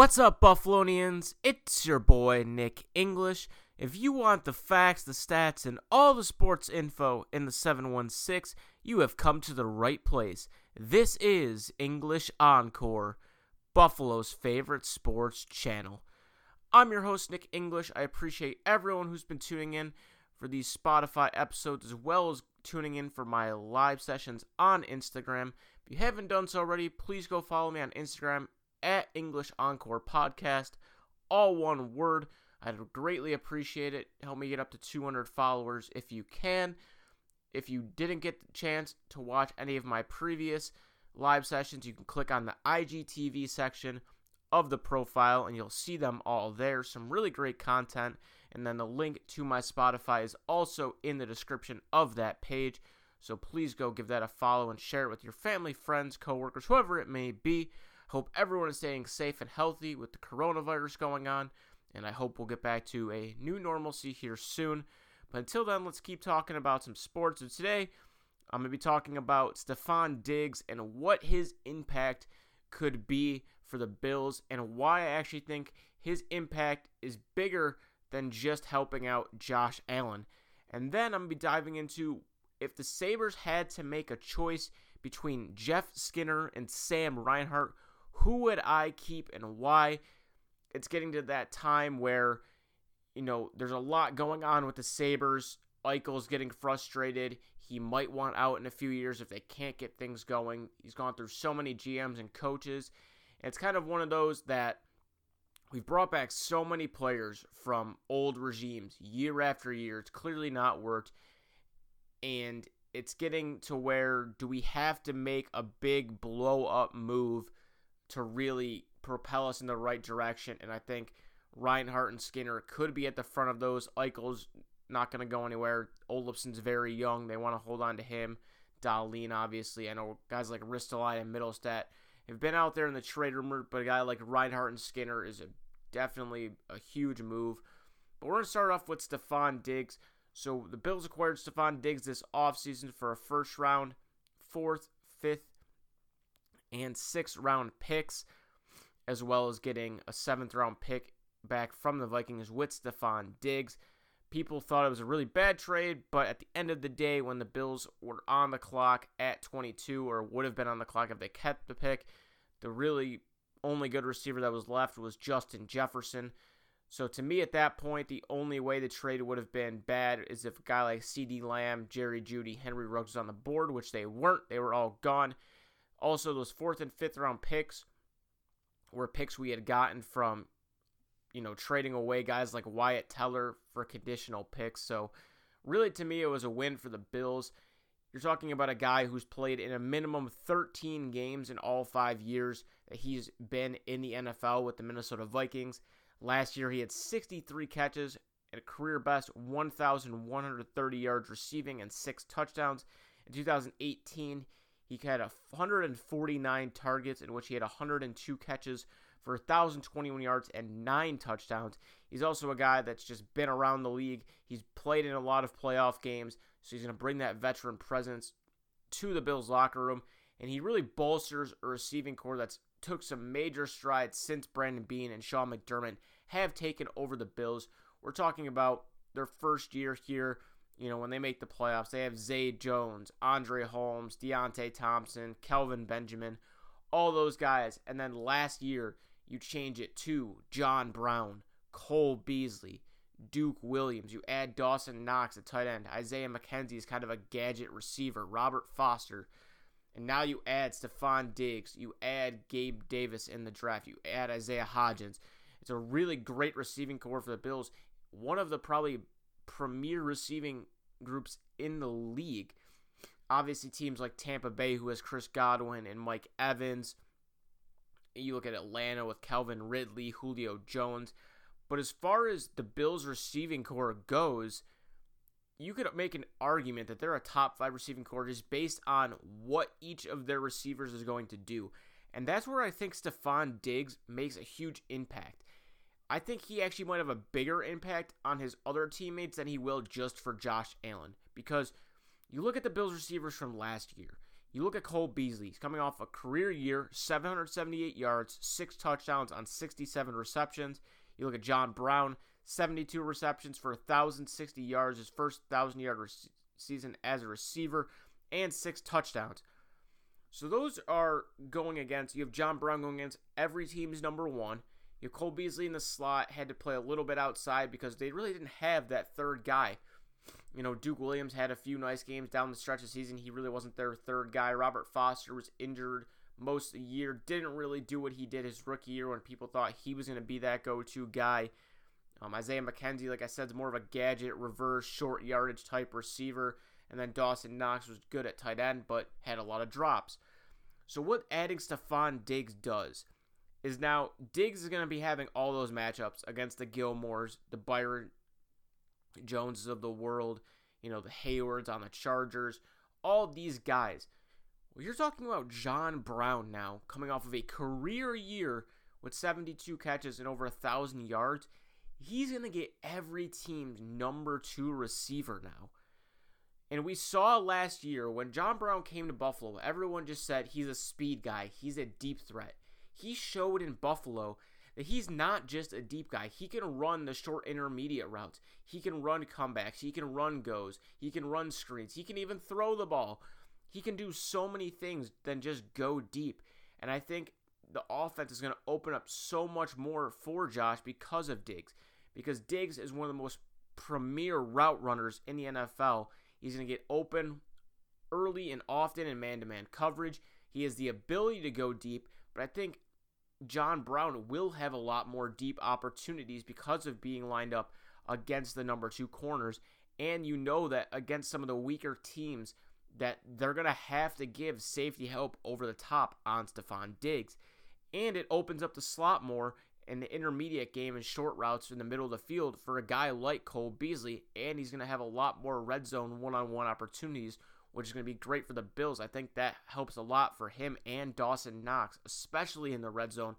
What's up, Buffalonians? It's your boy, Nick English. If you want the facts, the stats, and all the sports info in the 716, you have come to the right place. This is English Encore, Buffalo's favorite sports channel. I'm your host, Nick English. I appreciate everyone who's been tuning in for these Spotify episodes as well as tuning in for my live sessions on Instagram. If you haven't done so already, please go follow me on Instagram at English Encore Podcast, all one word. I'd greatly appreciate it. Help me get up to 200 followers if you can. If you didn't get the chance to watch any of my previous live sessions, you can click on the IGTV section of the profile and you'll see them all there. Some really great content. And then the link to my Spotify is also in the description of that page. So please go give that a follow and share it with your family, friends, coworkers, whoever it may be. Hope everyone is staying safe and healthy with the coronavirus going on, and I hope we'll get back to a new normalcy here soon. But until then, let's keep talking about some sports. And today, I'm going to be talking about Stefon Diggs and what his impact could be for the Bills and why I actually think his impact is bigger than just helping out Josh Allen. And then I'm going to be diving into if the Sabres had to make a choice between Jeff Skinner and Sam Reinhart, who would I keep and why? It's getting to that time where, you know, there's a lot going on with the Sabres. Eichel's getting frustrated. He might want out in a few years if they can't get things going. He's gone through so many GMs and coaches. And it's kind of one of those that we've brought back so many players from old regimes year after year. It's clearly not worked. And it's getting to where do we have to make a big blow up move to really propel us in the right direction. And I think Reinhart and Skinner could be at the front of those. Eichel's not going to go anywhere. Olofsson's very young. They want to hold on to him. Dahlin, obviously. I know guys like Ristolainen and Mittelstadt have been out there in the trade rumor, but a guy like Reinhart and Skinner is a, definitely a huge move. But we're going to start off with Stefon Diggs. So the Bills acquired Stefon Diggs this offseason for a first round, fourth, fifth, and sixth round picks, as well as getting a seventh round pick back from the Vikings with Stefon Diggs. People thought it was a really bad trade, but at the end of the day, when the Bills were on the clock at 22, or would have been on the clock if they kept the pick, the really only good receiver that was left was Justin Jefferson. So to me, at that point, the only way the trade would have been bad is if a guy like CeeDee Lamb, Jerry Jeudy, Henry Ruggs was on the board, which they weren't. They were all gone. Also, those fourth and fifth round picks were picks we had gotten from, you know, trading away guys like Wyatt Teller for conditional picks. So, really, to me, it was a win for the Bills. You're talking about a guy who's played in a minimum 13 games in all five years that he's been in the NFL with the Minnesota Vikings. Last year, he had 63 catches a career best 1,130 yards receiving and six touchdowns. In 2018, he had 149 targets in which he had 102 catches for 1,021 yards and nine touchdowns. He's also a guy that's just been around the league. He's played in a lot of playoff games, so he's going to bring that veteran presence to the Bills locker room. And he really bolsters a receiving core that's took some major strides since Brandon Beane and Sean McDermott have taken over the Bills. We're talking about their first year here you know, when they make the playoffs, they have Zay Jones, Andre Holmes, Deonte Thompson, Kelvin Benjamin, all those guys. And then last year, you change it to John Brown, Cole Beasley, Duke Williams. You add Dawson Knox at tight end. Isaiah McKenzie is kind of a gadget receiver. Robert Foster. And now you add Stefon Diggs. You add Gabe Davis in the draft. You add Isaiah Hodgins. It's a really great receiving core for the Bills. One of the probably premier receiving groups in the league. Obviously, teams like Tampa Bay, who has Chris Godwin and Mike Evans. You look at Atlanta with Calvin Ridley, Julio Jones. But as far as the Bills' receiving core goes, you could make an argument that they're a top five receiving core just based on what each of their receivers is going to do. And that's where I think Stefon Diggs makes a huge impact. I think he actually might have a bigger impact on his other teammates than he will just for Josh Allen. Because you look at the Bills receivers from last year. You look at Cole Beasley. He's coming off a career year, 778 yards, six touchdowns on 67 receptions. You look at John Brown, 72 receptions for 1,060 yards, his first 1,000 yard re- season as a receiver, and six touchdowns. So those are going against, you have John Brown going against every team's number one. You have Cole Beasley in the slot, had to play a little bit outside because they really didn't have that third guy. You know, Duke Williams had a few nice games down the stretch of the season. He really wasn't their third guy. Robert Foster was injured most of the year, didn't really do what he did his rookie year when people thought he was going to be that go to guy. Um, Isaiah McKenzie, like I said, is more of a gadget, reverse, short yardage type receiver. And then Dawson Knox was good at tight end, but had a lot of drops. So, what adding Stefon Diggs does is now Diggs is going to be having all those matchups against the Gilmores, the Byron Joneses of the world, you know, the Haywards on the Chargers, all these guys. Well, you're talking about John Brown now, coming off of a career year with 72 catches and over a 1,000 yards. He's going to get every team's number two receiver now. And we saw last year when John Brown came to Buffalo, everyone just said he's a speed guy, he's a deep threat. He showed in Buffalo that he's not just a deep guy. He can run the short intermediate routes. He can run comebacks. He can run goes. He can run screens. He can even throw the ball. He can do so many things than just go deep. And I think the offense is going to open up so much more for Josh because of Diggs. Because Diggs is one of the most premier route runners in the NFL. He's going to get open early and often in man to man coverage. He has the ability to go deep, but I think John Brown will have a lot more deep opportunities because of being lined up against the number two corners. And you know that against some of the weaker teams, that they're going to have to give safety help over the top on Stefon Diggs. And it opens up the slot more in the intermediate game and short routes in the middle of the field for a guy like Cole Beasley. And he's going to have a lot more red zone one on one opportunities which is going to be great for the Bills. I think that helps a lot for him and Dawson Knox, especially in the red zone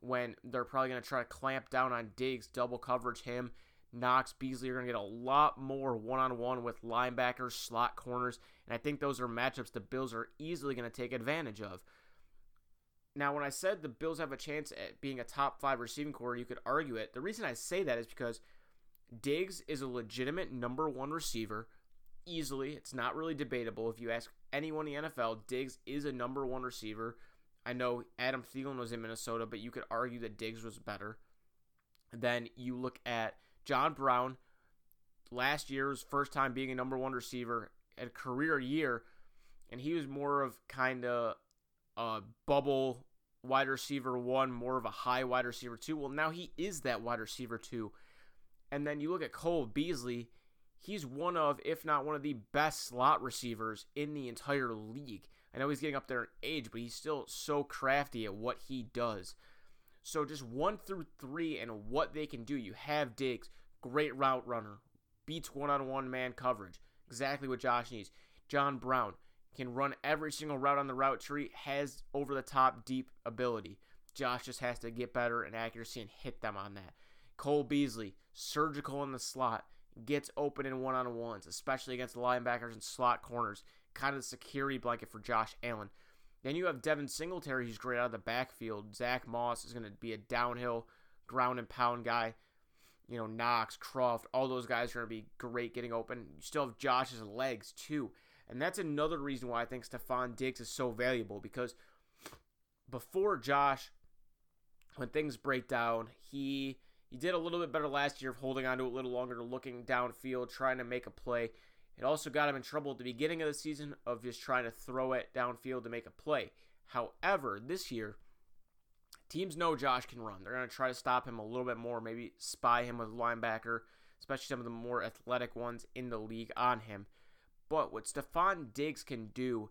when they're probably going to try to clamp down on Diggs, double coverage him. Knox, Beasley are going to get a lot more one on one with linebackers, slot corners, and I think those are matchups the Bills are easily going to take advantage of. Now, when I said the Bills have a chance at being a top five receiving core, you could argue it. The reason I say that is because Diggs is a legitimate number one receiver easily. It's not really debatable. If you ask anyone in the NFL, Diggs is a number one receiver. I know Adam Thielen was in Minnesota, but you could argue that Diggs was better. Then you look at John Brown, last year's first time being a number one receiver, a career year, and he was more of kind of a bubble wide receiver one, more of a high wide receiver two. Well, now he is that wide receiver two. And then you look at Cole Beasley he's one of, if not one of the best slot receivers in the entire league. I know he's getting up there in age, but he's still so crafty at what he does. So just one through three and what they can do. You have Diggs, great route runner, beats one on one man coverage. Exactly what Josh needs. John Brown can run every single route on the route tree, has over the top deep ability. Josh just has to get better in accuracy and hit them on that. Cole Beasley, surgical in the slot, gets open in one on ones, especially against linebackers and slot corners. Kind of the security blanket for Josh Allen. Then you have Devin Singletary, who's great out of the backfield. Zach Moss is going to be a downhill ground and pound guy. You know, Knox, Kroft, all those guys are going to be great getting open. You still have Josh's legs, too. And that's another reason why I think Stefon Diggs is so valuable because before Josh, when things break down, he he did a little bit better last year of holding on to it a little longer, looking downfield, trying to make a play. It also got him in trouble at the beginning of the season of just trying to throw it downfield to make a play. However, this year, teams know Josh can run. They're going to try to stop him a little bit more, maybe spy him with linebacker, especially some of the more athletic ones in the league on him. But what Stefon Diggs can do,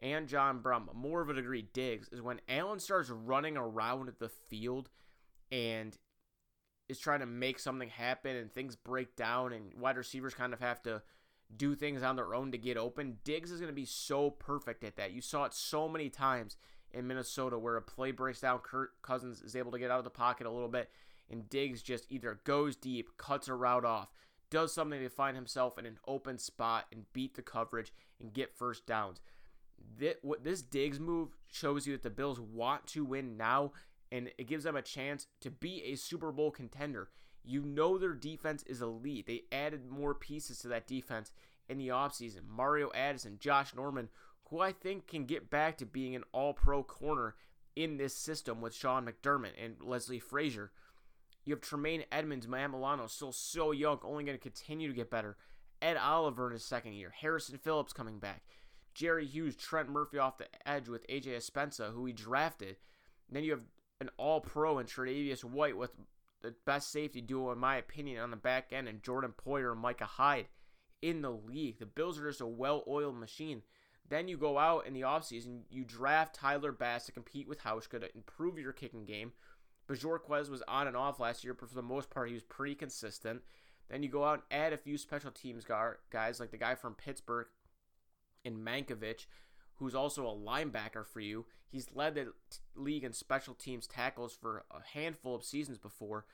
and John Brown, more of a degree Diggs, is when Allen starts running around the field and is trying to make something happen and things break down and wide receivers kind of have to do things on their own to get open, Diggs is going to be so perfect at that. You saw it so many times in Minnesota where a play breaks down, Kirk Cousins is able to get out of the pocket a little bit, and Diggs just either goes deep, cuts a route off, does something to find himself in an open spot and beat the coverage and get first downs. This Diggs move shows you that the Bills want to win now, and it gives them a chance to be a Super Bowl contender. You know their defense is elite. They added more pieces to that defense in the offseason. Mario Addison, Josh Norman, who I think can get back to being an all pro corner in this system with Sean McDermott and Leslie Frazier. You have Tremaine Edmunds, Matt Milano, still so young, only going to continue to get better. Ed Oliver in his second year. Harrison Phillips coming back. Jerry Hughes, Trent Murphy off the edge with AJ Epenesa, who he drafted. Then you have an all pro in Tre'Davious White with the best safety duo, in my opinion, on the back end, and Jordan Poyer and Micah Hyde in the league. The Bills are just a well oiled machine. Then you go out in the offseason, you draft Tyler Bass to compete with Hauschka to improve your kicking game. Bojorquez was on and off last year, but for the most part, he was pretty consistent. Then you go out and add a few special teams guys, like the guy from Pittsburgh in Matakevich, who's also a linebacker for you. He's led the league in special teams tackles for a handful of seasons before.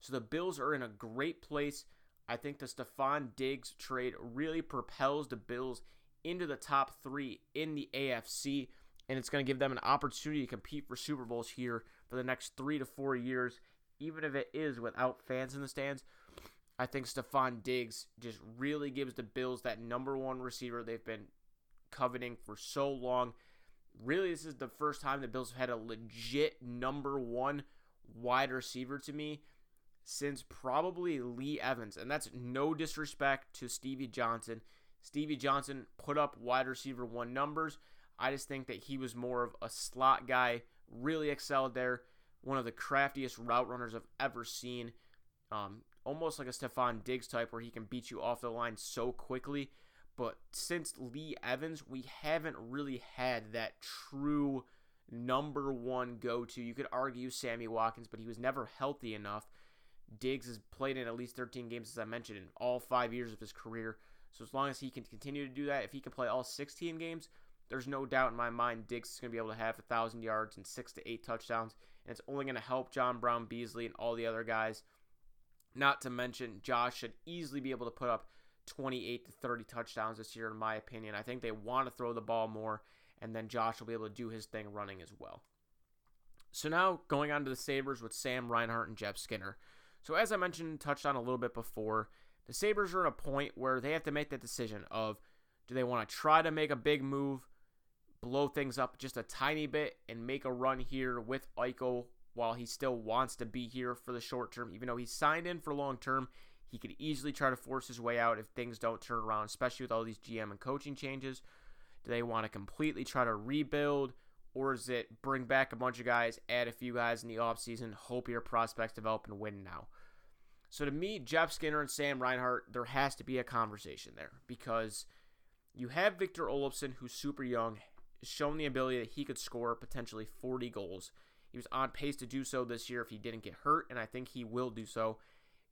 So the Bills are in a great place. I think the Stefon Diggs trade really propels the Bills into the top three in the AFC, and it's going to give them an opportunity to compete for Super Bowls here for the next three to four years, even if it is without fans in the stands. I think Stefon Diggs just really gives the Bills that number one receiver they've been coveting for so long. Really, this is the first time the Bills have had a legit number one wide receiver to me since probably Lee Evans. And that's no disrespect to Stevie Johnson. Stevie Johnson put up wide receiver one numbers. I just think that he was more of a slot guy, really excelled there. One of the craftiest route runners I've ever seen. Um, almost like a Stefon Diggs type where he can beat you off the line so quickly. But since Lee Evans, we haven't really had that true number one go to. You could argue Sammy Watkins, but he was never healthy enough. Diggs has played in at least 13 games, as I mentioned, in all five years of his career. So as long as he can continue to do that, if he can play all 16 games, there's no doubt in my mind Diggs is going to be able to have a thousand yards and six to eight touchdowns, and it's only going to help John Brown Beasley and all the other guys not to mention, Josh should easily be able to put up 28 to 30 touchdowns this year, in my opinion. I think they want to throw the ball more, and then Josh will be able to do his thing running as well. So now going on to the Sabres with Sam Reinhart and Jeff Skinner. So as I mentioned, touched on a little bit before, the Sabres are at a point where they have to make that decision of do they want to try to make a big move, blow things up just a tiny bit, and make a run here with Eichel while he still wants to be here for the short term, even though he's signed in for long term, he could easily try to force his way out if things don't turn around, especially with all these GM and coaching changes. Do they want to completely try to rebuild, or is it bring back a bunch of guys, add a few guys in the offseason, hope your prospects develop and win now? So to me, Jeff Skinner and Sam Reinhart, there has to be a conversation there because you have Victor Olofsson, who's super young, shown the ability that he could score potentially 40 goals. He was on pace to do so this year if he didn't get hurt, and I think he will do so.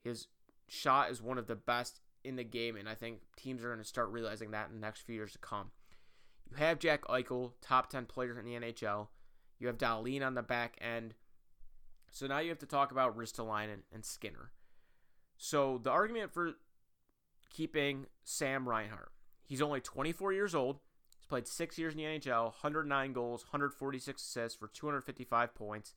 His shot is one of the best in the game, and I think teams are going to start realizing that in the next few years to come. You have Jack Eichel, top 10 player in the NHL. You have Dahlin on the back end. So now you have to talk about Ristolainen and Skinner. So the argument for keeping Sam Reinhart, he's only 24 years old He's played six years in the NHL, 109 goals, 146 assists for 255 points.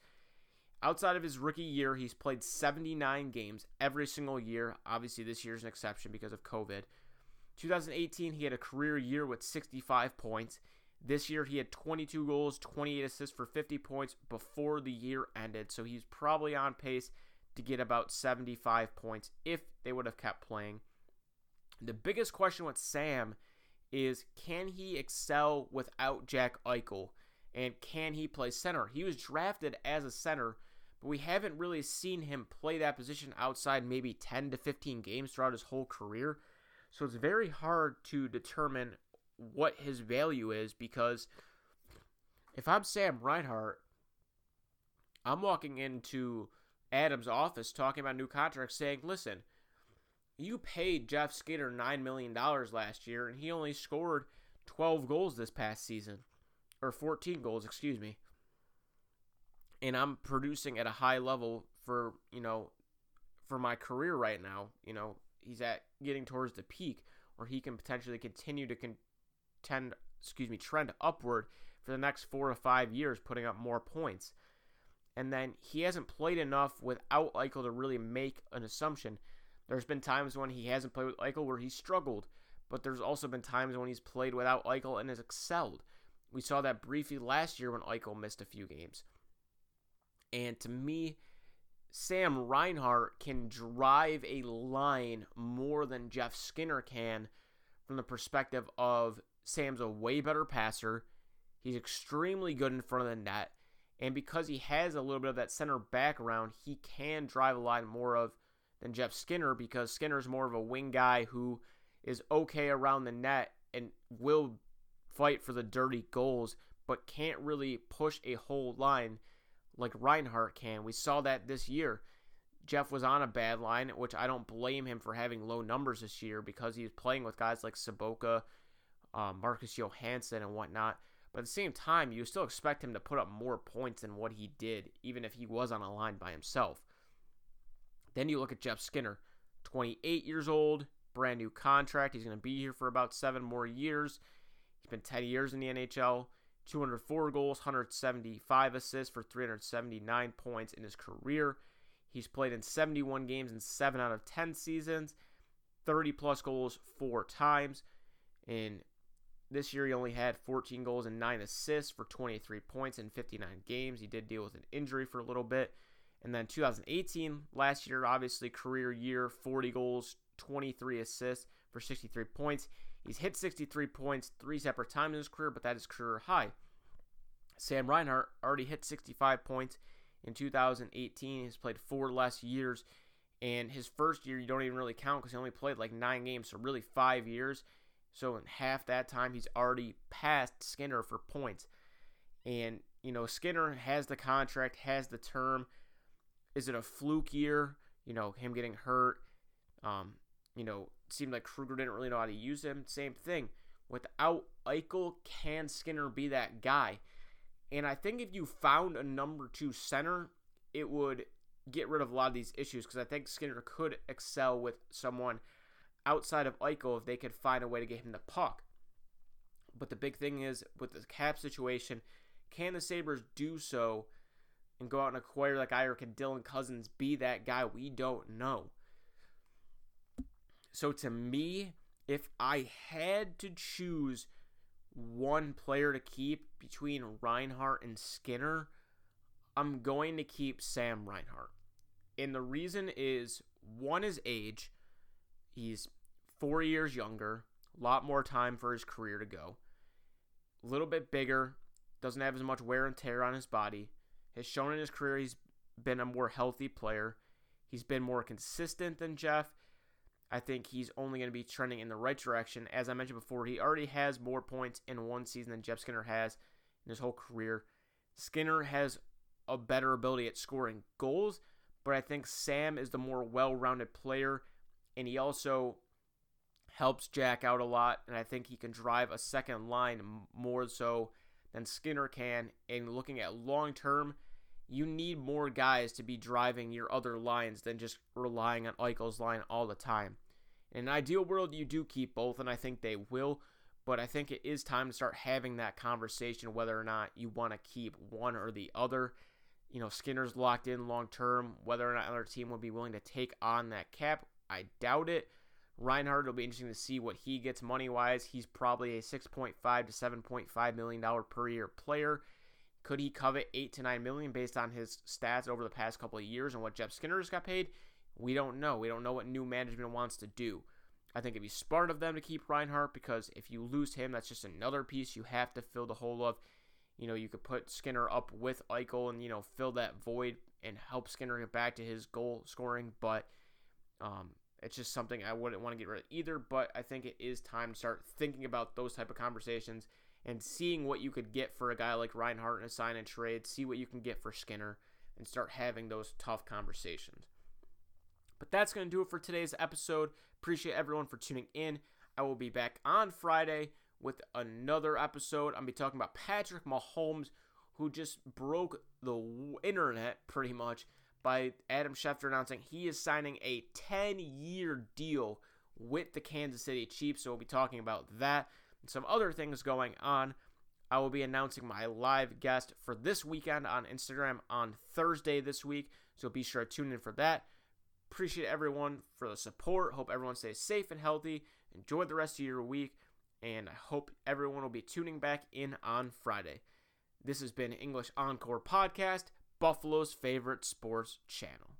Outside of his rookie year, he's played 79 games every single year. Obviously, this year's an exception because of COVID. 2018, he had a career year with 65 points. This year, he had 22 goals, 28 assists for 50 points before the year ended. So he's probably on pace to get about 75 points if they would have kept playing. The biggest question with Sam is can he excel without Jack Eichel? And can he play center? He was drafted as a center, but we haven't really seen him play that position outside maybe 10 to 15 games throughout his whole career. So it's very hard to determine what his value is because if I'm Sam Reinhart, I'm walking into Adam's office talking about new contracts saying, listen, you paid Jeff Skinner $9 million last year, and he only scored 12 goals this past season. Or 14 goals, excuse me. And I'm producing at a high level for, you know, for my career right now. You know, he's at getting towards the peak where he can potentially continue to contend excuse me, trend upward for the next four to five years, putting up more points. And then he hasn't played enough without Eichel to really make an assumption. There's been times when he hasn't played with Eichel where he's struggled, but there's also been times when he's played without Eichel and has excelled. We saw that briefly last year when Eichel missed a few games. And to me, Sam Reinhart can drive a line more than Jeff Skinner can from the perspective of Sam's a way better passer. He's extremely good in front of the net. And because he has a little bit of that center background, he can drive a line more of than Jeff Skinner because Skinner's more of a wing guy who is okay around the net and will fight for the dirty goals, but can't really push a whole line like Reinhart can. We saw that this year. Jeff was on a bad line, which I don't blame him for having low numbers this year because he was playing with guys like Sobotka, uh, Marcus Johansson, and whatnot. But at the same time, you still expect him to put up more points than what he did, even if he was on a line by himself. Then you look at Jeff Skinner, 28 years old, brand new contract. He's going to be here for about seven more years. He's been 10 years in the NHL. 204 goals, 175 assists for 379 points in his career. He's played in 71 games in 7 out of 10 seasons, 30 plus goals four times. In this year, he only had 14 goals and 9 assists for 23 points in 59 games. He did deal with an injury for a little bit. And then 2018, last year, obviously career year, 40 goals, 23 assists for 63 points. He's hit 63 points three separate times in his career, but that is career high. Sam Reinhart already hit 65 points in 2018. He's played four less years. And his first year, you don't even really count because he only played like nine games, so really five years. So in half that time, he's already passed Skinner for points. And, you know, Skinner has the contract, has the term. Is it a fluke year? You know, him getting hurt. Um, you know, seemed like Krueger didn't really know how to use him. Same thing. Without Eichel, can Skinner be that guy? And I think if you found a number two center, it would get rid of a lot of these issues because I think Skinner could excel with someone outside of Eichel if they could find a way to get him the puck. But the big thing is with the cap situation, can the Sabres do so and go out and acquire like or can Dylan Cozens, be that guy? We don't know. So to me, if I had to choose one player to keep between Reinhart and Skinner, I'm going to keep Sam Reinhart. And the reason is one is age. He's four years younger, a lot more time for his career to go. A little bit bigger, doesn't have as much wear and tear on his body. Has shown in his career he's been a more healthy player. He's been more consistent than Jeff. I think he's only going to be trending in the right direction. As I mentioned before, he already has more points in one season than Jeff Skinner has in his whole career. Skinner has a better ability at scoring goals, but I think Sam is the more well rounded player, and he also helps Jack out a lot, and I think he can drive a second line more so than Skinner can. And looking at long term, you need more guys to be driving your other lines than just relying on Eichel's line all the time. In an ideal world, you do keep both, and I think they will. But I think it is time to start having that conversation whether or not you want to keep one or the other. You know, Skinner's locked in long term. Whether or not another team would be willing to take on that cap, I doubt it. Reinhart, it'll be interesting to see what he gets money wise. He's probably a 6.5 to 7.5 million dollar per year player. Could he covet eight to nine million based on his stats over the past couple of years and what Jeff Skinner has got paid? We don't know. We don't know what new management wants to do. I think it'd be smart of them to keep Reinhart because if you lose him, that's just another piece you have to fill the hole of. You know, you could put Skinner up with Eichel and, you know, fill that void and help Skinner get back to his goal scoring, but um, it's just something I wouldn't want to get rid of either. But I think it is time to start thinking about those type of conversations and seeing what you could get for a guy like Reinhart in a sign and trade, see what you can get for Skinner, and start having those tough conversations. But that's going to do it for today's episode. Appreciate everyone for tuning in. I will be back on Friday with another episode. To be talking about Patrick Mahomes, who just broke the internet pretty much by Adam Schefter announcing he is signing a 10 year deal with the Kansas City Chiefs. So we'll be talking about that. And some other things going on. I will be announcing my live guest for this weekend on Instagram on Thursday this week, so be sure to tune in for that. Appreciate everyone for the support. Hope everyone stays safe and healthy. Enjoy the rest of your week, and I hope everyone will be tuning back in on Friday. This has been English Encore Podcast, Buffalo's favorite sports channel.